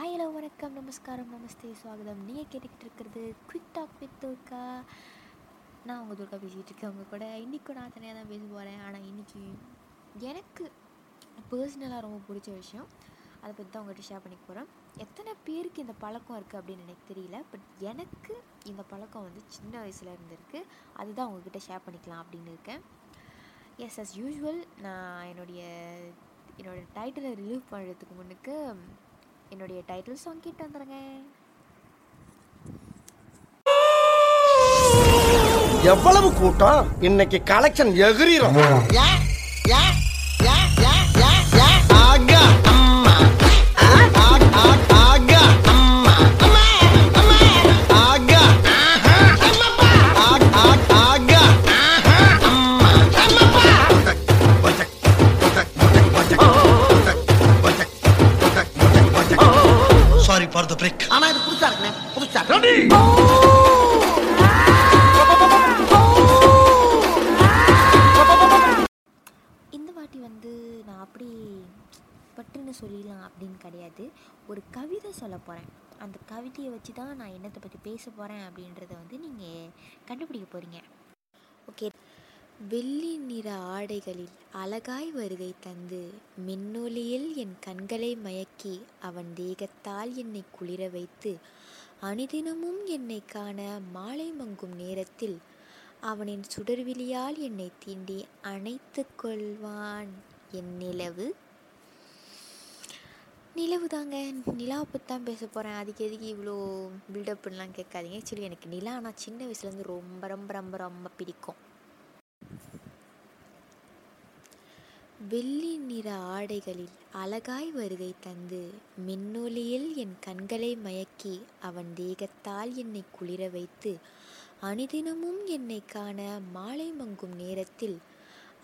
Hi hello வணக்கம். நமஸ்காரம் நமஸ்தே ஸ்வாகதம் நீங்கள் கேட்டுக்கிட்டு இருக்கிறது குவிக் டாக் வித் துர்கா. நான் உங்கள் துர்கா பேசிகிட்டு இருக்கேன். உங்கள் கூட இன்றைக்கும் நான் தனியாக தான் பேச போகிறேன் ஆனால் இன்றைக்கி எனக்கு பர்சனலாக ரொம்ப பிடிச்ச விஷயம். அதை பற்றி தான் உங்கள்கிட்ட ஷேர் பண்ணிக்க போகிறேன் எத்தனை பேருக்கு இந்த பழக்கம் இருக்குது அப்படின்னு எனக்கு தெரியல. பட் எனக்கு இந்த பழக்கம் வந்து சின்ன வயசில் இருந்திருக்கு. அதுதான் உங்ககிட்ட ஷேர் பண்ணிக்கலாம் அப்படின்னு இருக்கேன். எஸ் அஸ் யூஷுவல் நான் என்னுடைய என்னோடய டைட்டிலை ரிலீவ் பண்ணுறதுக்கு முன்னுக்கு என்னுடைய டைட்டில் சாங் கேட்டு வந்துடுங்க எவ்வளவு கூட்டம்? இன்னைக்கு கலெக்ஷன் எகிரிரும். ஆகா சொல்ல போகிறேன் அந்த கவிதையை வச்சு தான் நான் என்னத்தை பற்றி பேச போகிறேன் அப்படின்றத வந்து நீங்கள் கண்டுபிடிக்க போகிறீங்க ஓகே. வெள்ளி நிற ஆடைகளில் அழகாய் வருகை தந்து மின்னொலியில் என் கண்களை மயக்கி அவன் தேகத்தால் என்னை குளிர வைத்து அனுதினமும் என்னை காண மாலை மங்கும் நேரத்தில் அவனின் சுடர்விழியால் என்னை தீண்டி அணைத்து கொள்வான். என் நிலவு நிலவு தாங்க நிலாவை பற்றி தான் பேச போகிறேன் அதுக்கு எதுக்கு இவ்வளோ பில்டப்லாம் கேட்காதீங்க. ஆக்சுவலி எனக்கு நிலா ஆனால் சின்ன வயசுலேருந்து ரொம்ப ரொம்ப ரொம்ப ரொம்ப பிடிக்கும். வெள்ளி நிற ஆடைகளில் அழகாய் வருகை தந்து மின்னொலியில் என் கண்களை மயக்கி அவன் தேகத்தால் என்னை குளிர வைத்து அனுதினமும் என்னை காண மாலை மங்கும் நேரத்தில்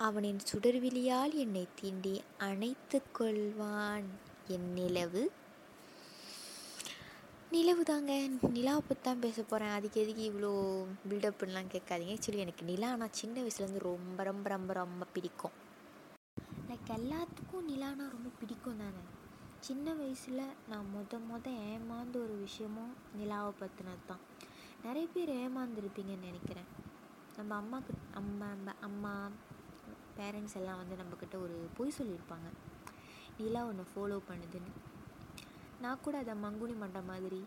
அவனின் சுடர்விழியால் என்னை தீண்டி அணைத்து கொள்வான். என் நிலவு. நிலவு தாங்க நிலாவை பற்றி தான் பேச போகிறேன் அதுக்கு எதுக்கு இவ்வளோ பில்டப்லாம் கேட்காதீங்க. ஆக்சுவலி எனக்கு நிலா ஆனால் சின்ன வயசுலேருந்து ரொம்ப ரொம்ப ரொம்ப ரொம்ப பிடிக்கும். லைக் எல்லாத்துக்கும் நிலானா ரொம்ப பிடிக்கும் தானே சின்ன வயசில் நான் முத முத ஏமாந்த ஒரு விஷயமும் நிலாவை பற்றினது தான் நிறைய பேர் ஏமாந்துருப்பீங்கன்னு நினைக்கிறேன். நம்ம அம்மாக்கு அம்மா நம்ம அம்மா பேரண்ட்ஸ் எல்லாம் வந்து நம்மக்கிட்ட ஒரு பொய் சொல்லியிருப்பாங்க. நிலா உன்னை ஃபாலோ பண்ணுதுன்னு. நான் கூட அதை மங்குனி பண்ணுற மாதிரி.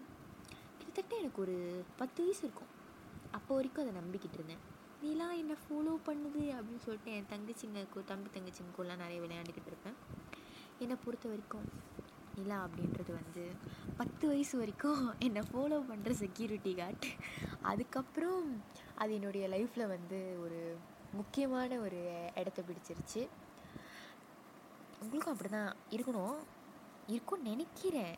கிட்டத்தட்ட எனக்கு ஒரு பத்து வயசு இருக்கும். அப்போ வரைக்கும் அதை நம்பிக்கிட்டு இருந்தேன். நிலா என்னை ஃபாலோ பண்ணுது அப்படின்னு சொல்லிட்டு என் தங்கச்சிங்கக்கும் தம்பி தங்கச்சிங்கக்குள்ளலாம் நிறைய விளையாண்டுக்கிட்டு இருப்பேன். என்னை பொறுத்த வரைக்கும் நிலா அப்படின்றது வந்து பத்து வயசு வரைக்கும் என்னை ஃபாலோ பண்ணுற செக்யூரிட்டி கார்ட் அதுக்கப்புறம் அது என்னுடைய லைஃப்பில் வந்து ஒரு முக்கியமான ஒரு இடத்த பிடிச்சிருச்சு. உங்களுக்கும் அப்படி தான் இருக்கணும். இருக்கும்னு நினைக்கிறேன்.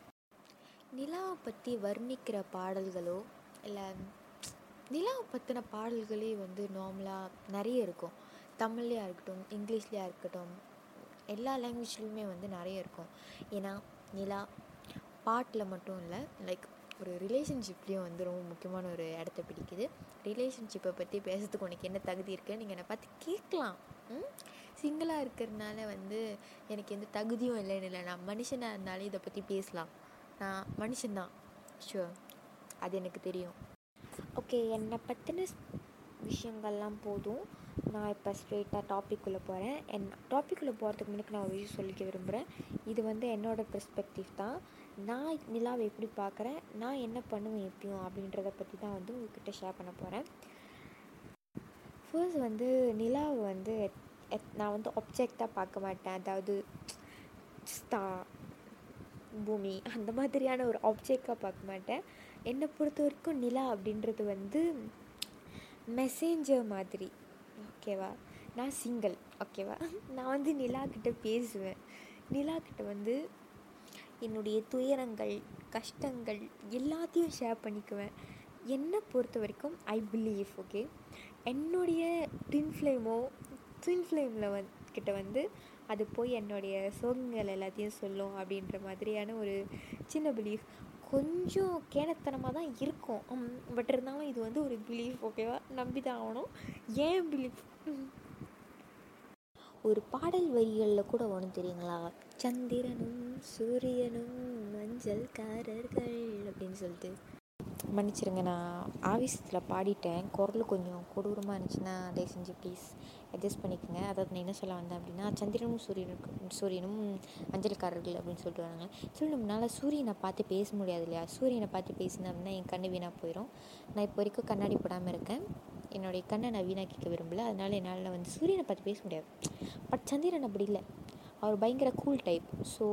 நிலாவை பற்றி வர்ணிக்கிற பாடல்களோ இல்லை நிலாவை பற்றின பாடல்களே வந்து நார்மலாக நிறைய இருக்கும். தமிழ்லையாக இருக்கட்டும் இங்கிலீஷ்லையாக இருக்கட்டும் எல்லா லாங்குவேஜ்லேயுமே வந்து நிறைய இருக்கும். ஏன்னா நிலா பாட்டில் மட்டும் இல்லை லைக் ஒரு ரிலேஷன்ஷிப்லேயும் வந்து ரொம்ப முக்கியமான ஒரு இடத்த பிடிக்குது. ரிலேஷன்ஷிப்பை பற்றி பேசுறதுக்கு உனக்கு என்ன தகுதி இருக்குன்னு நீங்கள் என்னை பார்த்து கேட்கலாம். சிங்கிளாக இருக்கிறதுனால வந்து எனக்கு எந்த தகுதியும் இல்லைன்னு இல்லை. நான் மனுஷனாக இருந்தாலும் இதை பற்றி பேசலாம். நான் மனுஷன்தான் ஷுவர் அது எனக்கு தெரியும். ஓகே என்னை பற்றின விஷயங்கள்லாம் போதும். நான் இப்போ ஸ்ட்ரெயிட்டாக டாப்பிக்குள்ளே போகிறேன் என் டாப்பிக்குள்ளே போகிறதுக்கு முன்னாடி நான் ஒரு விஷயம் சொல்லிக்க விரும்புகிறேன் இது வந்து என்னோடய பெர்ஸ்பெக்டிவ் தான். நான் நிலாவை எப்படி பார்க்குறேன்? நான் என்ன பண்ணுவேன் எப்பயும் அப்படின்றத பற்றி தான் வந்து உங்ககிட்ட ஷேர் பண்ண போகிறேன் ஃபர்ஸ்ட் வந்து நிலாவை வந்து எத்- நான் வந்து ஆப்ஜெக்டாக பார்க்க மாட்டேன். அதாவது ஸ்தா பூமி அந்த மாதிரியான ஒரு ஆப்ஜெக்டாக பார்க்க மாட்டேன். என்னை பொறுத்த வரைக்கும் நிலா அப்படின்றது வந்து மெசேஞ்சர் மாதிரி. ஓகேவா நான் சிங்கிள் ஓகேவா நான் வந்து நிலா கிட்ட பேசுவேன். நிலா கிட்ட வந்து என்னுடைய துயரங்கள் கஷ்டங்கள் எல்லாத்தையும் ஷேர் பண்ணிக்குவேன். என்னை பொறுத்த வரைக்கும் ஐ பிலீவ் ஓகே என்னுடைய ட்வின் ஃப்ளேமோ ட்வின் ஃப்ளேமில் வந் கிட்ட வந்து அது போய் என்னுடைய சோகங்கள் எல்லாத்தையும் சொல்லும் அப்படின்ற மாதிரியான ஒரு சின்ன பிலீஃப் கொஞ்சம் கேனத்தனமாக தான் இருக்கும். பட் இருந்தாலும் இது வந்து ஒரு பிலீஃப் ஓகேவா நம்பி தான் ஆகணும். ஏன் பிலீஃப் ஒரு பாடல் வரிகளில் கூட ஒன்று தெரியுங்களா? சந்திரனும் சூரியனும் மஞ்சள்காரர்கள் அப்படின்னு சொல்லிட்டு. மன்னிச்சிருங்க நான் ஆவேசத்தில் பாடிட்டேன். குரல் கொஞ்சம் கொடூரமாக இருந்துச்சுன்னா தயவு செஞ்சு ப்ளீஸ் அட்ஜஸ்ட் பண்ணிக்கோங்க. அதாவது நான் என்ன சொல்ல வந்தேன் அப்படின்னா சந்திரனும் சூரியனுக்கும் சூரியனும் அஞ்சலிக்காரர்கள் அப்படின்னு சொல்லிட்டு வராங்க. சொல்லி நம்மளால் சூரியனை பார்த்து பேச முடியாது இல்லையா? சூரியனை பார்த்து பேசினேன் அப்படின்னா என் கண்ணு வீணாக போயிடும் நான் இப்போ வரைக்கும் கண்ணாடி போடாமல் இருக்கேன். என்னுடைய கண்ணை நான் வீணாக்கிக்க விரும்பல. அதனால் என்னால் வந்து சூரியனை பார்த்து பேச முடியாது. பட் சந்திரன் அப்படி இல்லை. அவர் பயங்கர கூல் டைப் ஸோ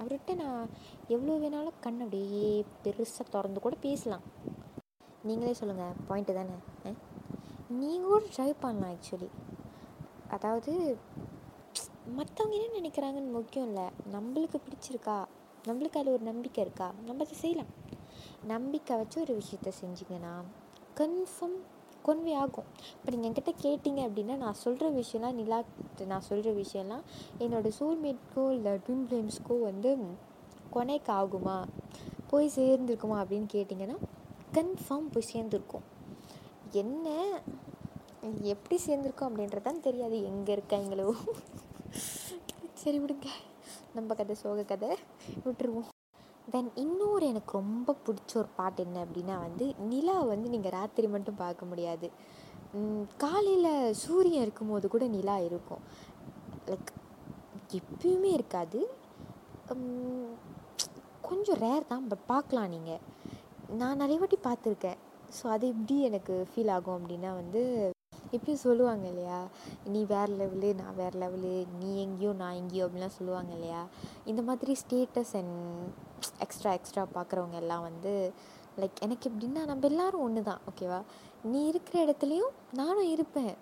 அவர்கிட்ட நான் எவ்வளோ வேணாலும் கண் அப்படியே பெருசாக திறந்து கூட பேசலாம். நீங்களே சொல்லுங்கள் பாயிண்ட்டு தானே? நீங்கள் கூட ட்ரை பண்ணலாம் ஆக்சுவலி அதாவது மற்றவங்க என்ன நினைக்கிறாங்கன்னு முக்கியம் இல்லை. நம்மளுக்கு பிடிச்சிருக்கா? நம்மளுக்கு அதில் ஒரு நம்பிக்கை இருக்கா? நம்ம அதை செய்யலாம். நம்பிக்கை வச்சு ஒரு விஷயத்த செஞ்சிங்கன்னா கன்ஃபார்ம் கொன்வே ஆகும். இப்போ நீங்கள் என்கிட்ட கேட்டிங்க அப்படின்னா நான் சொல்கிற விஷயம்லாம் நிலா நான் சொல்கிற விஷயம்லாம் என்னோடய சோல்மேட்க்கோ இல்லை ட்வின் ஃப்ளேம்ஸ்க்கோ வந்து கொனைக்கு ஆகுமா? போய் சேர்ந்துருக்குமா அப்படின்னு கேட்டிங்கன்னா கன்ஃபார்ம் போய் சேர்ந்துருக்கும். என்ன? எப்படி சேர்ந்துருக்கோம் அப்படின்றது தான் தெரியாது. எங்கே இருக்காங்களோ? சரி விடுங்க. நம்ம கதை சோக கதை. விட்டுருவோம். தென் இன்னொரு எனக்கு ரொம்ப பிடிச்ச ஒரு பாட்டு என்ன அப்படின்னா வந்து நிலா வந்து நீங்கள் ராத்திரி மட்டும் பார்க்க முடியாது. காலையில் சூரியன் இருக்கும்போது கூட நிலா இருக்கும். லைக் எப்பயுமே இருக்காது. கொஞ்சம் ரேர் தான் பட் பார்க்கலாம் நீங்கள் நான் நிறைய வாட்டி பார்த்துருக்கேன். ஸோ அது எப்படி எனக்கு ஃபீல் ஆகும் அப்படின்னா வந்து எப்பயும் சொல்லுவாங்க இல்லையா? நீ வேறு லெவலு நான் வேறு லெவலு நீ எங்கேயோ நான் எங்கேயோ அப்படிலாம் சொல்லுவாங்க இல்லையா? இந்த மாதிரி ஸ்டேட்டஸ் அண்ட் எக்ஸ்ட்ரா எக்ஸ்ட்ரா பார்க்குறவங்க எல்லாம் வந்து லைக் எனக்கு எப்படின்னா நம்ம எல்லாரும் ஒன்று தான் ஓகேவா நீ இருக்கிற இடத்துலையும் நானும் இருப்பேன்.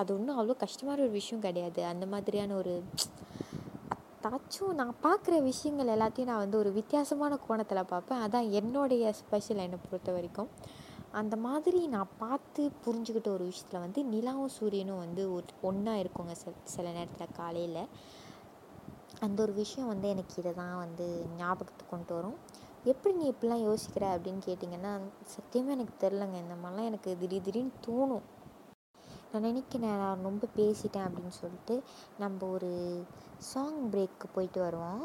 அது ஒன்றும் அவ்வளோ கஷ்டமான ஒரு விஷயம் கிடையாது. அந்த மாதிரியான ஒரு தாச்சும் நான் பார்க்குற விஷயங்கள் எல்லாத்தையும் நான் வந்து ஒரு வித்தியாசமான கோணத்தில் பார்ப்பேன். அதான் என்னுடைய ஸ்பெஷல் என்னை பொறுத்த வரைக்கும். அந்த மாதிரி நான் பார்த்து புரிஞ்சுக்கிட்ட ஒரு விஷயத்தில் வந்து நிலாவும் சூரியனும் வந்து ஒரு ஒன்றா இருக்குங்க சில சில நேரத்தில் காலையில். அந்த ஒரு விஷயம் வந்து எனக்கு இதை தான் வந்து ஞாபகத்துக்கு கொண்டு வரும். எப்படி நீ இப்படிலாம் யோசிக்கிற அப்படின்னு கேட்டிங்கன்னா சத்தியமாக எனக்கு தெரிலங்க இந்த மாதிரிலாம் எனக்கு திடீர் திடீர்னு தோணும். நான் நினைக்கிறேன் நான் ரொம்ப பேசிட்டேன் அப்படின்னு சொல்லிட்டு நம்ம ஒரு சாங் பிரேக்கு போயிட்டு வருவோம்.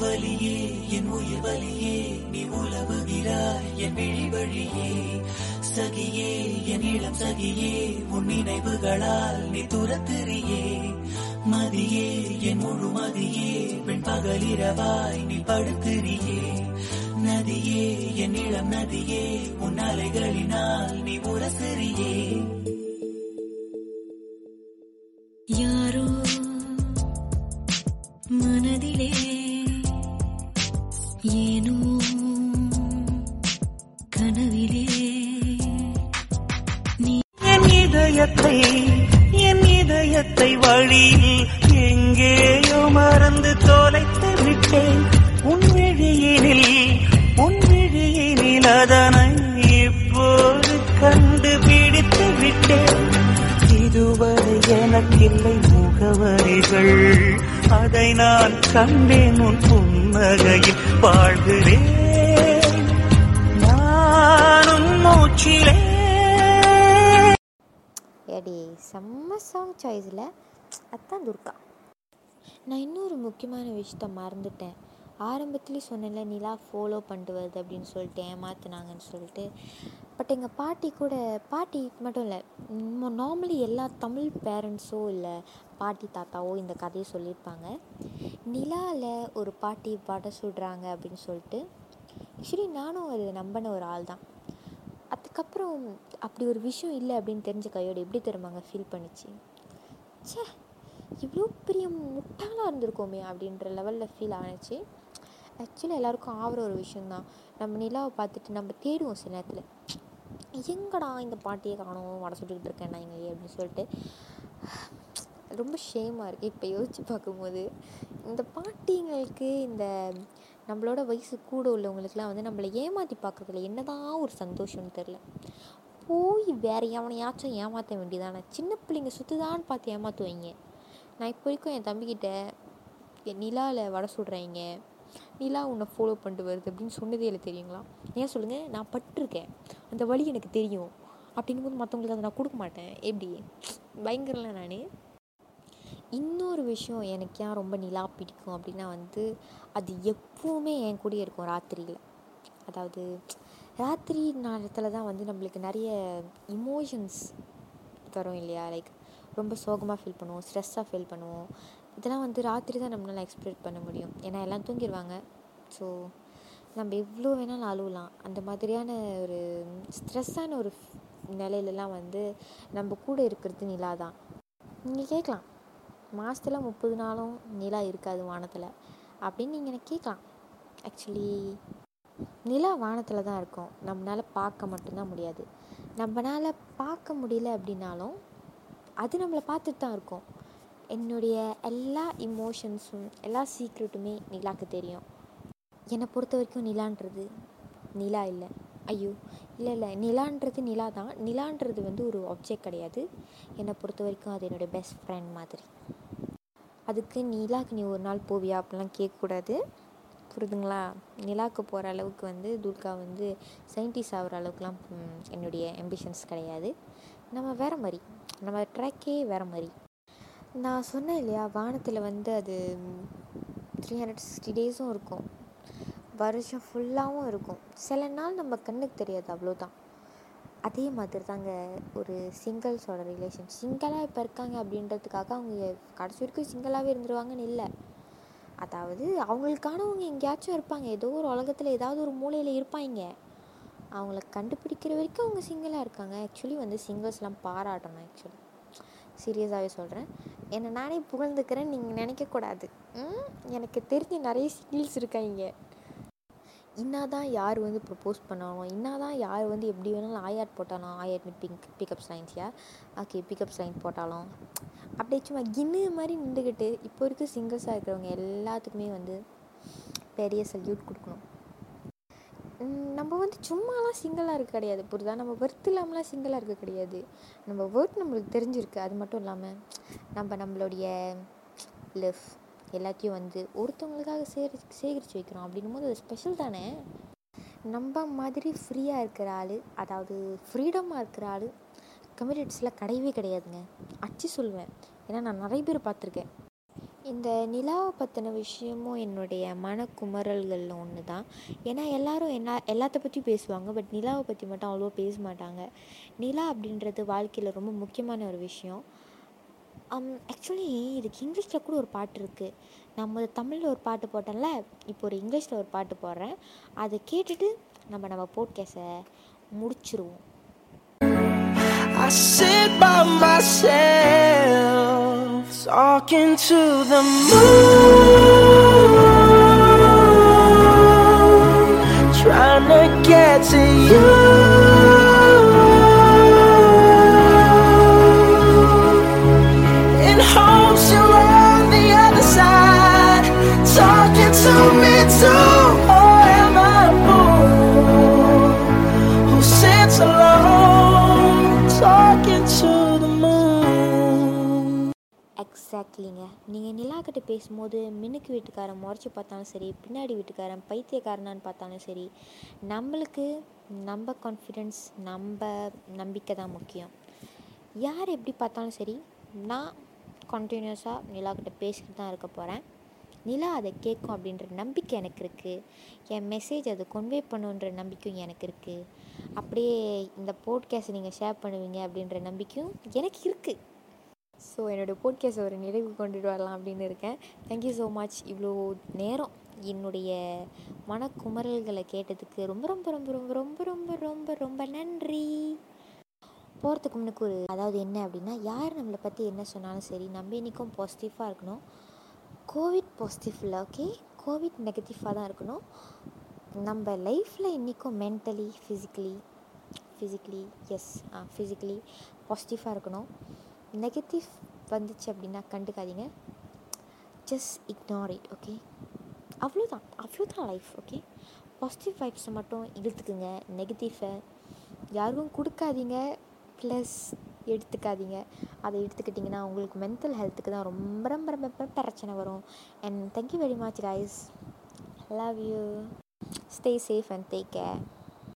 வலியே என் உயிர் வலியே நீ உழவுகிறாய் என் விழி வழியே. சகியே என் இளம் சகியே உன் நினைவுகளால் நீ துரத்துறியே. மதியே என் முழு மதியே பெண் பகலிரவாய் நீ படுத்துறியே நதியே என் இளம் நதியே உன் அலைகளினால் நீ உரசிறியே. அதை நான் கண்டேன் உன் புன்னகையில் வாழ்கிறேன். நானும் மூச்சிலே. ஏடி செம்ம சாங் சாய்ஸில் அதான் துர்கா. நான் இன்னொரு முக்கியமான விஷயத்த மறந்துட்டேன். ஆரம்பத்துலேயும் சொன்னேன்ல நிலா ஃபாலோ பண்ணிட்டு வருது அப்படின்னு சொல்லிட்டு ஏமாத்துனாங்கன்னு சொல்லிட்டு. பட் எங்கள் பாட்டி கூட பாட்டி மட்டும் இல்லை நார்மலி எல்லா தமிழ் பேரண்ட்ஸோ இல்லை பாட்டி தாத்தாவோ இந்த கதையை சொல்லியிருப்பாங்க. நிலாவில் ஒரு பாட்டி வடை சுடுறாங்க அப்படின்னு சொல்லிட்டு ஆக்சுவலி நானும் அது நம்பின ஒரு ஆள் தான். அதுக்கப்புறம் அப்படி ஒரு விஷயம் இல்லை அப்படின்னு தெரிஞ்ச கையோடு எப்படி தெரியுமாங்க ஃபீல் பண்ணுச்சு? ச்சே இவ்வளோ பெரிய முட்டாளாக இருந்திருக்கோமே அப்படின்ற லெவலில் ஃபீல் ஆணுச்சு ஆக்சுவலி எல்லாருக்கும் ஆகிற ஒரு விஷயந்தான் நம்ம நிலாவை பார்த்துட்டு நம்ம தேடுவோம் சில நேரத்தில். எங்கடா இந்த பாட்டியை காணோம் வடை சுட்டுக்கிட்டு இருக்கேன் நான் இங்கே அப்படின்னு சொல்லிட்டு. ரொம்ப ஷேமாக இருக்குது இப்போ யோசித்து பார்க்கும்போது இந்த பாட்டிங்களுக்கு இந்த நம்மளோட வயசு கூட உள்ளவங்களுக்குலாம் வந்து நம்மளை ஏமாற்றி பார்க்குறதுல என்னதான் ஒரு சந்தோஷம்னு தெரில போய் வேறு எவனையாச்சும் ஏமாற்ற வேண்டியதானே சின்ன பிள்ளைங்க சுற்றுதான்னு பார்த்து ஏமாற்றுவீங்க நான் இப்போ வரைக்கும் என் தம்பிக்கிட்ட என் நிலாவில் வடை சுடுறாங்க நிலா உன்னை ஃபாலோ பண்ணிட்டு வருது அப்படின்னு சொன்னதே இல்லை தெரியுங்களா? ஏன் சொல்லுங்கள் நான் பட்டிருக்கேன். அந்த வழி எனக்கு தெரியும். அப்படிங்கும்போது மற்றவங்களுக்கு அதை நான் கொடுக்க மாட்டேன். எப்படி? பயங்கரல நான். இன்னொரு விஷயம் எனக்கு ஏன் ரொம்ப நிலா பிடிக்கும் அப்படின்னா வந்து அது எப்பவுமே என் கூடயே இருக்கும் ராத்திரியில். அதாவது ராத்திரி நேரத்தில் தான் வந்து நம்மளுக்கு நிறைய இமோஷன்ஸ் வரும் இல்லையா? லைக் ரொம்ப சோகமாக ஃபீல் பண்ணுவோம் ஸ்ட்ரெஸ்ஸாக ஃபீல் பண்ணுவோம். இதெல்லாம் வந்து ராத்திரி தான் நம்மளால் எக்ஸ்பிரஸ் பண்ண முடியும். ஏன்னா எல்லாம் தூங்கிடுவாங்க ஸோ நம்ம எவ்வளோ வேணாலும் அழுவலாம். அந்த மாதிரியான ஒரு ஸ்ட்ரெஸ்ஸான ஒரு நிலையிலலாம் வந்து நம்ம கூட இருக்கிறது நிலா தான் நீங்கள் கேட்கலாம் மாதத்தில் முப்பது நாளும் நிலா இருக்காது வானத்தில். அப்படின்னு நீங்கள் எனக்கு கேட்கலாம் ஆக்சுவலி நிலா வானத்தில் தான் இருக்கும். நம்மளால் பார்க்க மட்டும்தான் முடியாது. நம்மளால் பார்க்க முடியல அப்படின்னாலும் அது நம்மளை பார்த்துட்டு தான் இருக்கும். என்னுடைய எல்லா இமோஷன்ஸும் எல்லா சீக்ரெட்டுமே நிலாக்கு தெரியும். என்னை பொறுத்த வரைக்கும் நிலான்றது நிலா இல்லை. ஐயோ இல்லை இல்லை. நிலான்றது நிலா தான். நிலான்றது வந்து ஒரு ஆப்ஜெக்ட் கிடையாது. என்னை பொறுத்த வரைக்கும் அது என்னுடைய பெஸ்ட் ஃப்ரெண்ட் மாதிரி. அதுக்கு நீலாக்கு நீ ஒரு நாள் போவியா? அப்படிலாம் கேட்கக்கூடாது. புரியுதுங்களா நிலாவுக்கு போகிற அளவுக்கு வந்து துர்கா வந்து சயின்டிஸ்ட் ஆகிற அளவுக்குலாம் என்னுடைய எம்பிஷன்ஸ் கிடையாது. நம்ம வேறு மாதிரி நம்ம ட்ராக்கே வேறு மாதிரி. நான் சொன்னேன் இல்லையா வானத்தில் வந்து அது த்ரீ ஹண்ட்ரட் சிக்ஸ்டி டேஸும் இருக்கும். வருஷம் ஃபுல்லாகவும் இருக்கும். சில நாள் நம்ம கண்ணுக்கு தெரியாது அவ்வளோதான் அதே மாதிரி தாங்க ஒரு சிங்கிள்ஸோட ரிலேஷன் சிங்கிளாக இப்போ இருக்காங்க அப்படின்றதுக்காக அவங்க கடைசி வரைக்கும் சிங்கிளாகவே இருந்துருவாங்கன்னு இல்லை. அதாவது அவங்களுக்கானவங்க எங்கேயாச்சும் இருப்பாங்க. ஏதோ ஒரு உலகத்தில் ஏதாவது ஒரு மூலையில் இருப்பாங்க. அவங்கள கண்டுபிடிக்கிற வரைக்கும் அவங்க சிங்கிளாக இருக்காங்க. ஆக்சுவலி வந்து சிங்கிள்ஸ்லாம் பாராட்டணும் ஆக்சுவலி சீரியஸாகவே சொல்கிறேன் என்னை நானே புகழ்ந்துக்கிறேன் நீங்கள் நினைக்கக்கூடாது. ம், எனக்கு தெரிஞ்ச நிறைய சிங்கிள்ஸ் இருக்காங்க. இன்னாதான் யார் வந்து ப்ரப்போஸ் பண்ணாலும் இன்னாதான் யார் வந்து எப்படி வேணாலும் ஆயாட் போட்டாலும் ஆயாட் மீட் பிங்க் பிக்கப் யார் ஓகே பிக்கப் லைன் போட்டாலும். அப்படியே சும்மா கின்னு மாதிரி நின்றுக்கிட்டு இப்போ இருக்க சிங்கிள்ஸாக இருக்கிறவங்க எல்லாத்துக்குமே வந்து பெரிய சல்யூட் கொடுக்கணும். நம்ம வந்து சும்மாலாம் சிங்கிளாக இருக்க கிடையாது புரியுதா? நம்ம ஒர்த் இல்லாமலாம் சிங்கிளாக இருக்க கிடையாது. நம்ம ஒர்த் நம்மளுக்கு தெரிஞ்சிருக்கு. அது மட்டும் இல்லாமல் நம்ம நம்மளுடைய லெஃப்ட் எல்லாத்தையும் வந்து ஒருத்தவங்களுக்காக சேகரி சேகரித்து வைக்கிறோம் அப்படின்னும் போது அது ஸ்பெஷல் தானே? நம்ம மாதிரி ஃப்ரீயாக இருக்கிற ஆள் அதாவது ஃப்ரீடமாக இருக்கிற ஆள் கம்யூனிட்டிஸில் கிடையவே கிடையாதுங்க. அச்சு சொல்வேன். ஏன்னா நான் நிறைய பேர் பார்த்துருக்கேன். இந்த நிலாவை பற்றின விஷயமும் என்னுடைய மனக்குமரல்களில் ஒன்று தான் ஏன்னா எல்லோரும் என்ன எல்லாத்த பற்றியும் பேசுவாங்க பட் நிலாவை பற்றி மட்டும் அவ்வளோ பேச மாட்டாங்க. நிலா அப்படின்றது வாழ்க்கையில் ரொம்ப முக்கியமான ஒரு விஷயம். ஆக்சுவலி இதுக்கு இங்கிலீஷில் கூட ஒரு பாட்டு இருக்குது நம்ம தமிழில் ஒரு பாட்டு போட்டோம்ல இப்போ ஒரு இங்கிலீஷில் ஒரு பாட்டு போடுறேன். அதை கேட்டுட்டு நம்ம நம்ம போட்கேஸை முடிச்சிருவோம். I sit by myself, talking to the moon, trying to get to you. எக்ஸாக்ட்லிங்க நீங்கள் நிலாக்கிட்ட பேசும்போது மின்னுக்கு வீட்டுக்காரன் முறைச்சி பார்த்தாலும் சரி பின்னாடி வீட்டுக்காரன் பைத்தியக்காரனான்னு பார்த்தாலும் சரி நம்மளுக்கு நம்ம கான்ஃபிடென்ஸ் நம்ம நம்பிக்கை தான் முக்கியம். யார் எப்படி பார்த்தாலும் சரி நான் கண்டினியூஸாக நிலாக்கிட்ட பேசிட்டு தான் இருக்க போகிறேன் நிலா அதை கேட்கும் அப்படின்ற நம்பிக்கை எனக்கு இருக்குது என் மெசேஜ் அதை கொன்வே பண்ணுன்ற நம்பிக்கையும் எனக்கு இருக்குது அப்படியே இந்த போட்காஸ்ட் நீங்கள் ஷேர் பண்ணுவீங்க அப்படின்ற நம்பிக்கையும் எனக்கு இருக்குது ஸோ என்னுடைய போட்கேஸை ஒரு நிறைவு கொண்டுட்டு வரலாம் அப்படின்னு இருக்கேன். தேங்க்யூ ஸோ மச் இவ்வளோ நேரம் என்னுடைய மனக்குமரல்களை கேட்டதுக்கு ரொம்ப ரொம்ப ரொம்ப ரொம்ப ரொம்ப ரொம்ப ரொம்ப ரொம்ப நன்றி. போகிறதுக்கு முன்னுக்கு ஒரு அதாவது என்ன அப்படின்னா யார் நம்மளை பற்றி என்ன சொன்னாலும் சரி நம்ம இன்றைக்கும் பாசிட்டிவாக இருக்கணும். கோவிட் பாசிட்டிவில் ஓகே கோவிட் நெகட்டிவாக தான் இருக்கணும். நம்ம லைஃப்பில் இன்றைக்கும் mentally physically physically yes ah physically பாசிட்டிவாக இருக்கணும். நெகட்டிவ் வந்துச்சு அப்படின்னா கண்டுக்காதீங்க. ஜஸ்ட் இக்னோர் இட் ஓகே அவ்வளோதான் அவ்வளோதான் லைஃப் ஓகே பாசிட்டிவ் வைப்ஸை மட்டும் இழுத்துக்குங்க. நெகட்டிவை யாருக்கும் கொடுக்காதீங்க. ப்ளஸ் எடுத்துக்காதீங்க. அதை எடுத்துக்கிட்டிங்கன்னா உங்களுக்கு மென்டல் ஹெல்த்துக்கு தான் ரொம்ப ரொம்ப ரொம்ப பிரச்சனை வரும். And thank you very much guys love you stay safe and take care